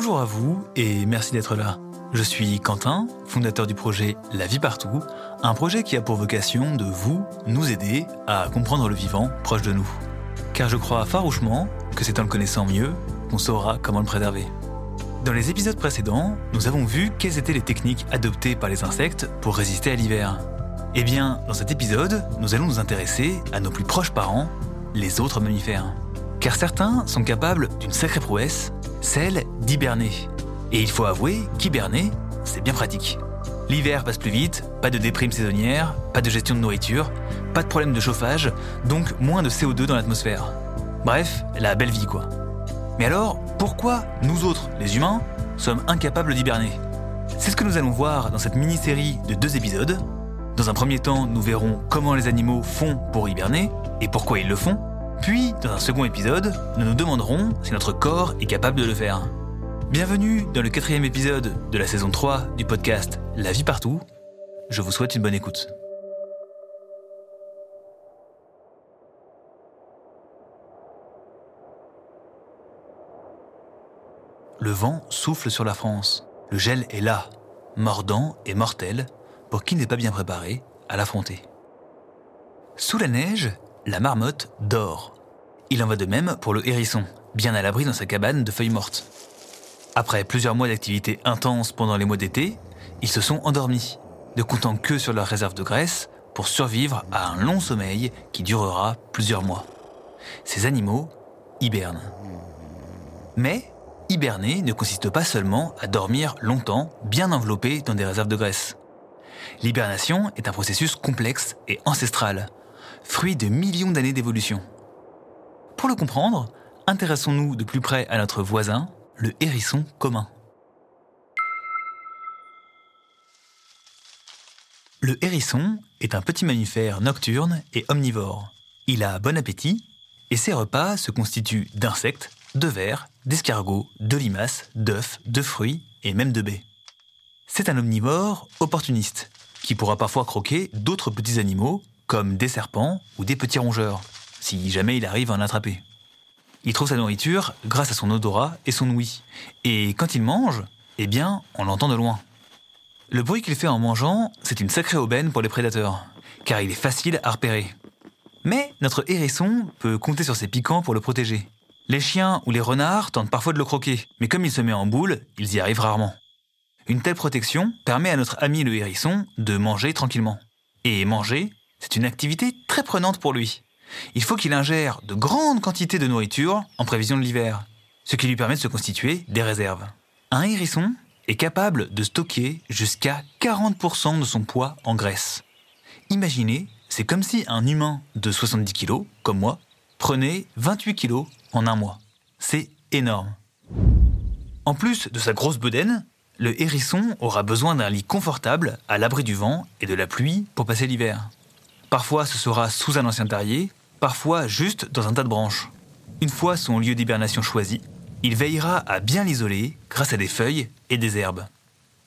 Bonjour à vous et merci d'être là. Je suis Quentin, fondateur du projet La vie partout, un projet qui a pour vocation de vous, nous aider à comprendre le vivant proche de nous. Car je crois farouchement que c'est en le connaissant mieux qu'on saura comment le préserver. Dans les épisodes précédents, nous avons vu quelles étaient les techniques adoptées par les insectes pour résister à l'hiver. Eh bien, dans cet épisode, nous allons nous intéresser à nos plus proches parents, les autres mammifères. Car certains sont capables d'une sacrée prouesse, celle d'hiberner. Et il faut avouer qu'hiberner, c'est bien pratique. L'hiver passe plus vite, pas de déprime saisonnière, pas de gestion de nourriture, pas de problème de chauffage, donc moins de CO2 dans l'atmosphère. Bref, la belle vie quoi. Mais alors, pourquoi nous autres, les humains, sommes incapables d'hiberner? C'est ce que nous allons voir dans cette mini-série de deux épisodes. Dans un premier temps, nous verrons comment les animaux font pour hiberner et pourquoi ils le font. Puis, dans un second épisode, nous nous demanderons si notre corps est capable de le faire. Bienvenue dans le quatrième épisode de la saison 3 du podcast La vie partout. Je vous souhaite une bonne écoute. Le vent souffle sur la France. Le gel est là, mordant et mortel, pour qui n'est pas bien préparé à l'affronter. Sous la neige, la marmotte dort. Il en va de même pour le hérisson, bien à l'abri dans sa cabane de feuilles mortes. Après plusieurs mois d'activité intense pendant les mois d'été, ils se sont endormis, ne comptant que sur leur réserve de graisse pour survivre à un long sommeil qui durera plusieurs mois. Ces animaux hibernent. Mais hiberner ne consiste pas seulement à dormir longtemps, bien enveloppé dans des réserves de graisse. L'hibernation est un processus complexe et ancestral, fruit de millions d'années d'évolution. Pour le comprendre, intéressons-nous de plus près à notre voisin, le hérisson commun. Le hérisson est un petit mammifère nocturne et omnivore. Il a bon appétit et ses repas se constituent d'insectes, de vers, d'escargots, de limaces, d'œufs, de fruits et même de baies. C'est un omnivore opportuniste qui pourra parfois croquer d'autres petits animaux comme des serpents ou des petits rongeurs, si jamais il arrive à en attraper. Il trouve sa nourriture grâce à son odorat et son ouïe, et quand il mange, eh bien, on l'entend de loin. Le bruit qu'il fait en mangeant, c'est une sacrée aubaine pour les prédateurs, car il est facile à repérer. Mais notre hérisson peut compter sur ses piquants pour le protéger. Les chiens ou les renards tentent parfois de le croquer, mais comme il se met en boule, ils y arrivent rarement. Une telle protection permet à notre ami le hérisson de manger tranquillement. Et manger, c'est une activité très prenante pour lui. Il faut qu'il ingère de grandes quantités de nourriture en prévision de l'hiver, ce qui lui permet de se constituer des réserves. Un hérisson est capable de stocker jusqu'à 40% de son poids en graisse. Imaginez, c'est comme si un humain de 70 kg, comme moi, prenait 28 kg en un mois. C'est énorme. En plus de sa grosse bedaine, le hérisson aura besoin d'un lit confortable à l'abri du vent et de la pluie pour passer l'hiver. Parfois ce sera sous un ancien terrier, parfois juste dans un tas de branches. Une fois son lieu d'hibernation choisi, il veillera à bien l'isoler grâce à des feuilles et des herbes.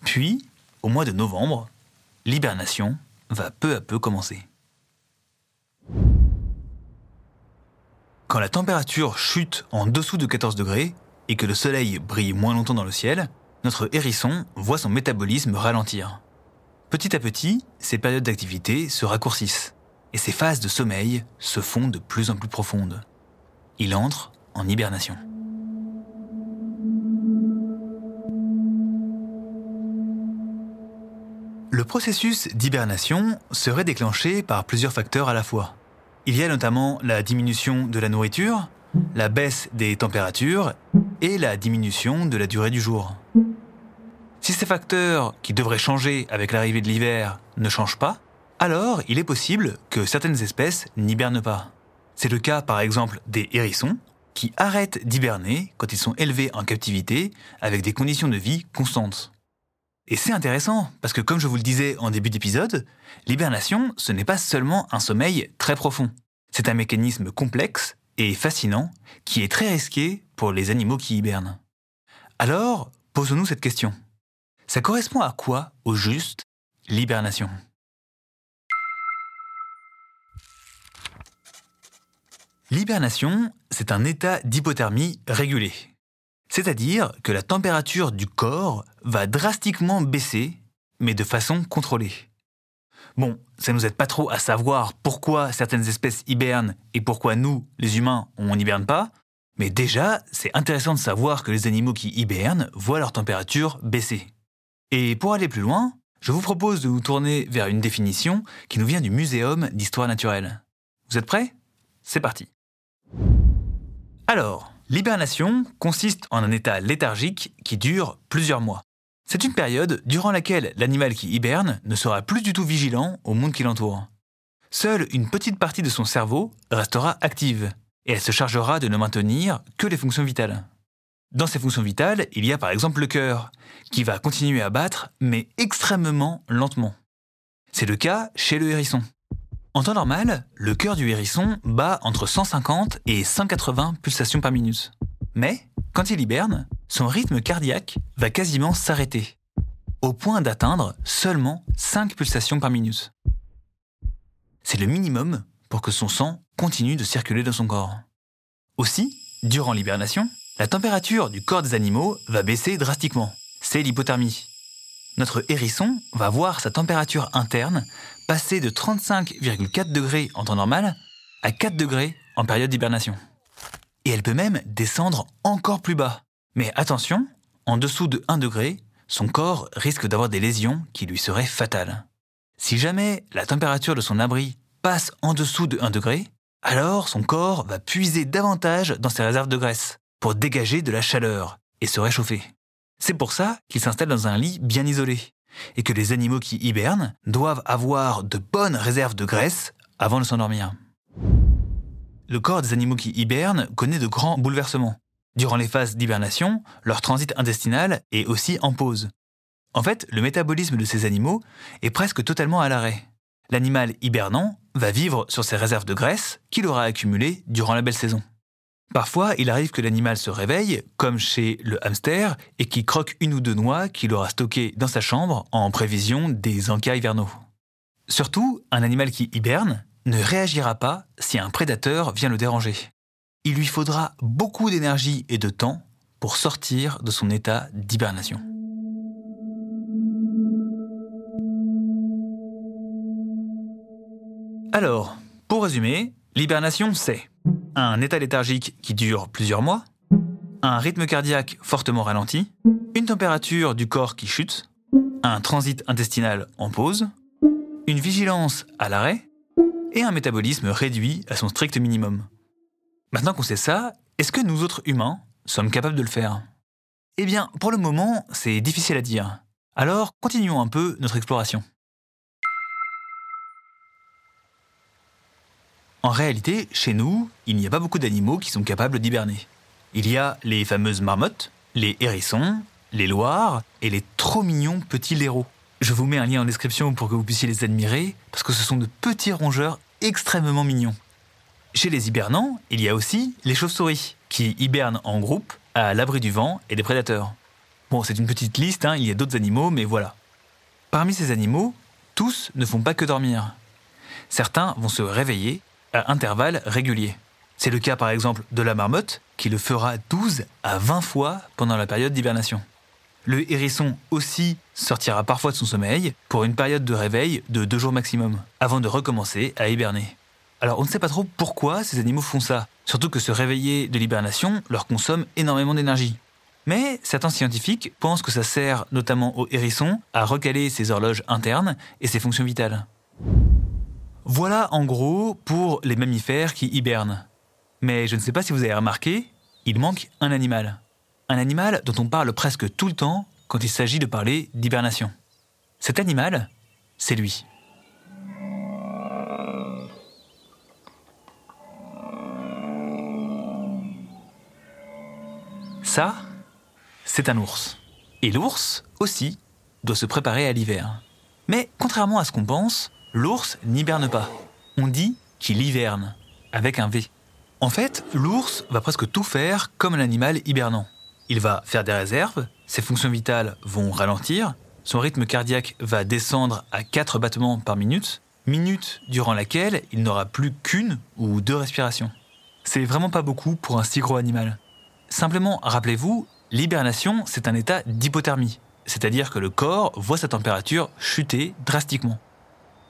Puis, au mois de novembre, l'hibernation va peu à peu commencer. Quand la température chute en dessous de 14 degrés et que le soleil brille moins longtemps dans le ciel, notre hérisson voit son métabolisme ralentir. Petit à petit, ces périodes d'activité se raccourcissent et ses phases de sommeil se font de plus en plus profondes. Il entre en hibernation. Le processus d'hibernation serait déclenché par plusieurs facteurs à la fois. Il y a notamment la diminution de la nourriture, la baisse des températures et la diminution de la durée du jour. Si ces facteurs, qui devraient changer avec l'arrivée de l'hiver, ne changent pas, alors il est possible que certaines espèces n'hibernent pas. C'est le cas par exemple des hérissons, qui arrêtent d'hiberner quand ils sont élevés en captivité avec des conditions de vie constantes. Et c'est intéressant, parce que comme je vous le disais en début d'épisode, l'hibernation, ce n'est pas seulement un sommeil très profond. C'est un mécanisme complexe et fascinant qui est très risqué pour les animaux qui hibernent. Alors, posons-nous cette question. Ça correspond à quoi, au juste, l'hibernation? L'hibernation, c'est un état d'hypothermie régulé. C'est-à-dire que la température du corps va drastiquement baisser, mais de façon contrôlée. Bon, ça nous aide pas trop à savoir pourquoi certaines espèces hibernent et pourquoi nous, les humains, on n'hiberne pas, mais déjà, c'est intéressant de savoir que les animaux qui hibernent voient leur température baisser. Et pour aller plus loin, je vous propose de nous tourner vers une définition qui nous vient du Muséum d'histoire naturelle. Vous êtes prêts? C'est parti. Alors, l'hibernation consiste en un état léthargique qui dure plusieurs mois. C'est une période durant laquelle l'animal qui hiberne ne sera plus du tout vigilant au monde qui l'entoure. Seule une petite partie de son cerveau restera active, et elle se chargera de ne maintenir que les fonctions vitales. Dans ces fonctions vitales, il y a par exemple le cœur, qui va continuer à battre, mais extrêmement lentement. C'est le cas chez le hérisson. En temps normal, le cœur du hérisson bat entre 150 et 180 pulsations par minute. Mais, quand il hiberne, son rythme cardiaque va quasiment s'arrêter, au point d'atteindre seulement 5 pulsations par minute. C'est le minimum pour que son sang continue de circuler dans son corps. Aussi, durant l'hibernation, la température du corps des animaux va baisser drastiquement. C'est l'hypothermie. Notre hérisson va voir sa température interne passer de 35,4 degrés en temps normal à 4 degrés en période d'hibernation. Et elle peut même descendre encore plus bas, mais attention, en dessous de 1 degré, son corps risque d'avoir des lésions qui lui seraient fatales. Si jamais la température de son abri passe en dessous de 1 degré, alors son corps va puiser davantage dans ses réserves de graisse pour dégager de la chaleur et se réchauffer. C'est pour ça qu'il s'installe dans un lit bien isolé et que les animaux qui hibernent doivent avoir de bonnes réserves de graisse avant de s'endormir. Le corps des animaux qui hibernent connaît de grands bouleversements. Durant les phases d'hibernation, leur transit intestinal est aussi en pause. En fait, le métabolisme de ces animaux est presque totalement à l'arrêt. L'animal hibernant va vivre sur ses réserves de graisse qu'il aura accumulées durant la belle saison. Parfois, il arrive que l'animal se réveille, comme chez le hamster, et qu'il croque une ou deux noix qu'il aura stockées dans sa chambre en prévision des encas hivernaux. Surtout, un animal qui hiberne ne réagira pas si un prédateur vient le déranger il lui faudra beaucoup d'énergie et de temps pour sortir de son état d'hibernation. Alors, pour résumer, l'hibernation c'est un état léthargique qui dure plusieurs mois, un rythme cardiaque fortement ralenti, une température du corps qui chute, un transit intestinal en pause, une vigilance à l'arrêt et un métabolisme réduit à son strict minimum. Maintenant qu'on sait ça, est-ce que nous autres humains sommes capables de le faire? Eh bien, pour le moment, c'est difficile à dire. Alors, continuons un peu notre exploration. En réalité, chez nous, il n'y a pas beaucoup d'animaux qui sont capables d'hiberner. Il y a les fameuses marmottes, les hérissons, les loirs et les trop mignons petits léraux. Je vous mets un lien en description pour que vous puissiez les admirer, parce que ce sont de petits rongeurs extrêmement mignons. Chez les hibernants, il y a aussi les chauves-souris, qui hibernent en groupe à l'abri du vent et des prédateurs. Bon, c'est une petite liste, hein, il y a d'autres animaux, mais voilà. Parmi ces animaux, tous ne font pas que dormir. Certains vont se réveiller à intervalles réguliers. C'est le cas par exemple de la marmotte, qui le fera 12 à 20 fois pendant la période d'hibernation. Le hérisson aussi sortira parfois de son sommeil pour une période de réveil de deux jours maximum, avant de recommencer à hiberner. Alors on ne sait pas trop pourquoi ces animaux font ça, surtout que se réveiller de l'hibernation leur consomme énormément d'énergie. Mais certains scientifiques pensent que ça sert notamment aux hérissons à recaler ses horloges internes et ses fonctions vitales. Voilà en gros pour les mammifères qui hibernent. Mais je ne sais pas si vous avez remarqué, il manque un animal. Un animal dont on parle presque tout le temps quand il s'agit de parler d'hibernation. Cet animal, c'est lui. Ça, c'est un ours. Et l'ours, aussi, doit se préparer à l'hiver. Mais contrairement à ce qu'on pense, l'ours n'hiberne pas. On dit qu'il hiverne, avec un V. En fait, l'ours va presque tout faire comme un animal hibernant. Il va faire des réserves, ses fonctions vitales vont ralentir, son rythme cardiaque va descendre à 4 battements par minute, minute durant laquelle il n'aura plus qu'une ou deux respirations. C'est vraiment pas beaucoup pour un si gros animal. Simplement, rappelez-vous, l'hibernation, c'est un état d'hypothermie, c'est-à-dire que le corps voit sa température chuter drastiquement.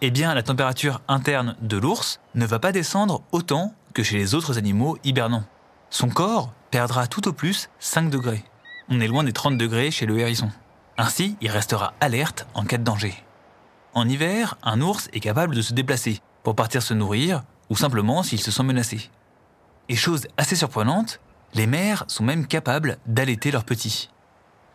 Eh bien, la température interne de l'ours ne va pas descendre autant que chez les autres animaux hibernants. Son corps perdra tout au plus 5 degrés. On est loin des 30 degrés chez le hérisson. Ainsi, il restera alerte en cas de danger. En hiver, un ours est capable de se déplacer pour partir se nourrir ou simplement s'il se sent menacé. Et chose assez surprenante, les mères sont même capables d'allaiter leurs petits.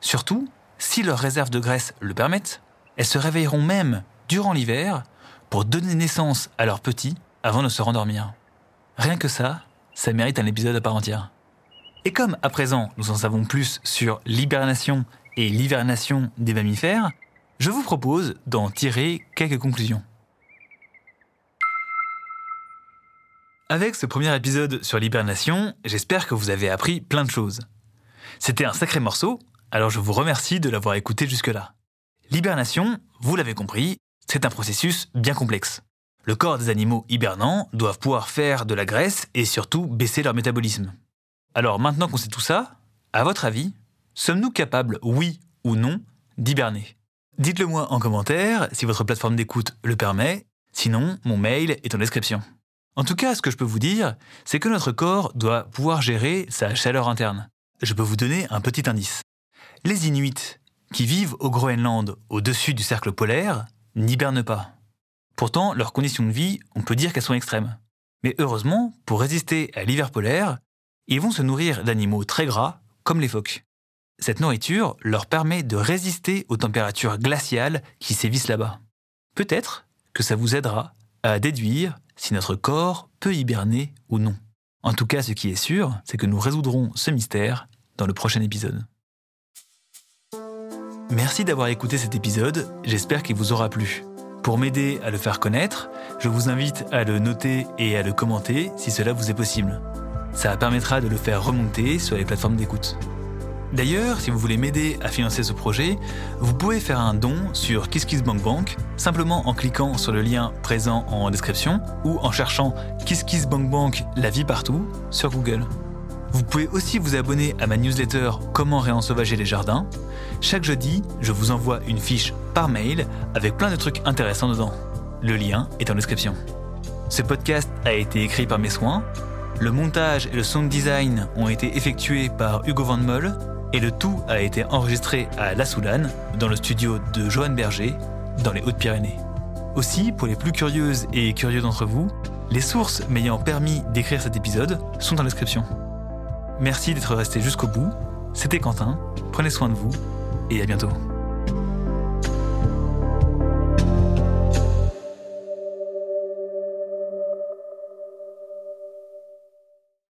Surtout, si leurs réserves de graisse le permettent, elles se réveilleront même durant l'hiver pour donner naissance à leurs petits avant de se rendormir. Rien que ça, ça mérite un épisode à part entière. Et comme à présent nous en savons plus sur l'hibernation et l'hivernation des mammifères, je vous propose d'en tirer quelques conclusions. Avec ce premier épisode sur l'hibernation, j'espère que vous avez appris plein de choses. C'était un sacré morceau, alors je vous remercie de l'avoir écouté jusque-là. L'hibernation, vous l'avez compris, c'est un processus bien complexe. Le corps des animaux hibernants doivent pouvoir faire de la graisse et surtout baisser leur métabolisme. Alors maintenant qu'on sait tout ça, à votre avis, sommes-nous capables, oui ou non, d'hiberner? Dites-le moi en commentaire si votre plateforme d'écoute le permet, sinon mon mail est en description. En tout cas, ce que je peux vous dire, c'est que notre corps doit pouvoir gérer sa chaleur interne. Je peux vous donner un petit indice. Les Inuits, qui vivent au Groenland au-dessus du cercle polaire, n'hibernent pas. Pourtant, leurs conditions de vie, on peut dire qu'elles sont extrêmes. Mais heureusement, pour résister à l'hiver polaire, ils vont se nourrir d'animaux très gras, comme les phoques. Cette nourriture leur permet de résister aux températures glaciales qui sévissent là-bas. Peut-être que ça vous aidera à déduire si notre corps peut hiberner ou non. En tout cas, ce qui est sûr, c'est que nous résoudrons ce mystère dans le prochain épisode. Merci d'avoir écouté cet épisode, j'espère qu'il vous aura plu. Pour m'aider à le faire connaître, je vous invite à le noter et à le commenter si cela vous est possible. Ça permettra de le faire remonter sur les plateformes d'écoute. D'ailleurs, si vous voulez m'aider à financer ce projet, vous pouvez faire un don sur KissKissBankBank simplement en cliquant sur le lien présent en description ou en cherchant KissKissBankBank la vie partout sur Google. Vous pouvez aussi vous abonner à ma newsletter Comment réensauvager les jardins. Chaque jeudi, je vous envoie une fiche par mail avec plein de trucs intéressants dedans. Le lien est en description. Ce podcast a été écrit par mes soins. Le montage et le sound design ont été effectués par Hugo Van Moll et le tout a été enregistré à La Soulane, dans le studio de Johan Berger, dans les Hautes-Pyrénées. Aussi, pour les plus curieuses et curieux d'entre vous, les sources m'ayant permis d'écrire cet épisode sont en description. Merci d'être resté jusqu'au bout. C'était Quentin, prenez soin de vous et à bientôt.